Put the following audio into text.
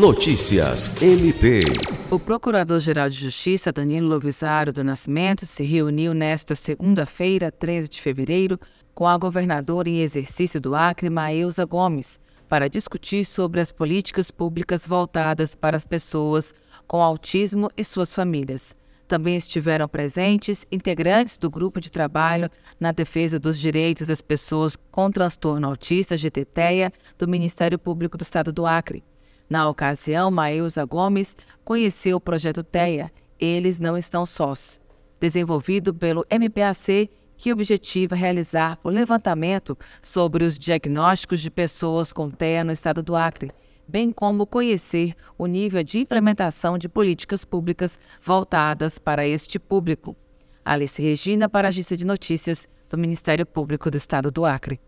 Notícias MP. O Procurador-Geral de Justiça, Danilo Lovisaro do Nascimento, se reuniu nesta segunda-feira, 13 de fevereiro, com a governadora em exercício do Acre, Maeusa Gomes, para discutir sobre as políticas públicas voltadas para as pessoas com autismo e suas famílias. Também estiveram presentes integrantes do grupo de trabalho na defesa dos direitos das pessoas com transtorno autista GTTEA do Ministério Público do Estado do Acre. Na ocasião, Maeusa Gomes conheceu o projeto TEA Eles Não Estão Sós, desenvolvido pelo MPAC, que objetiva realizar o levantamento sobre os diagnósticos de pessoas com TEA no estado do Acre bem como conhecer o nível de implementação de políticas públicas voltadas para este público. Alice Regina, para a Agência de Notícias do Ministério Público do Estado do Acre.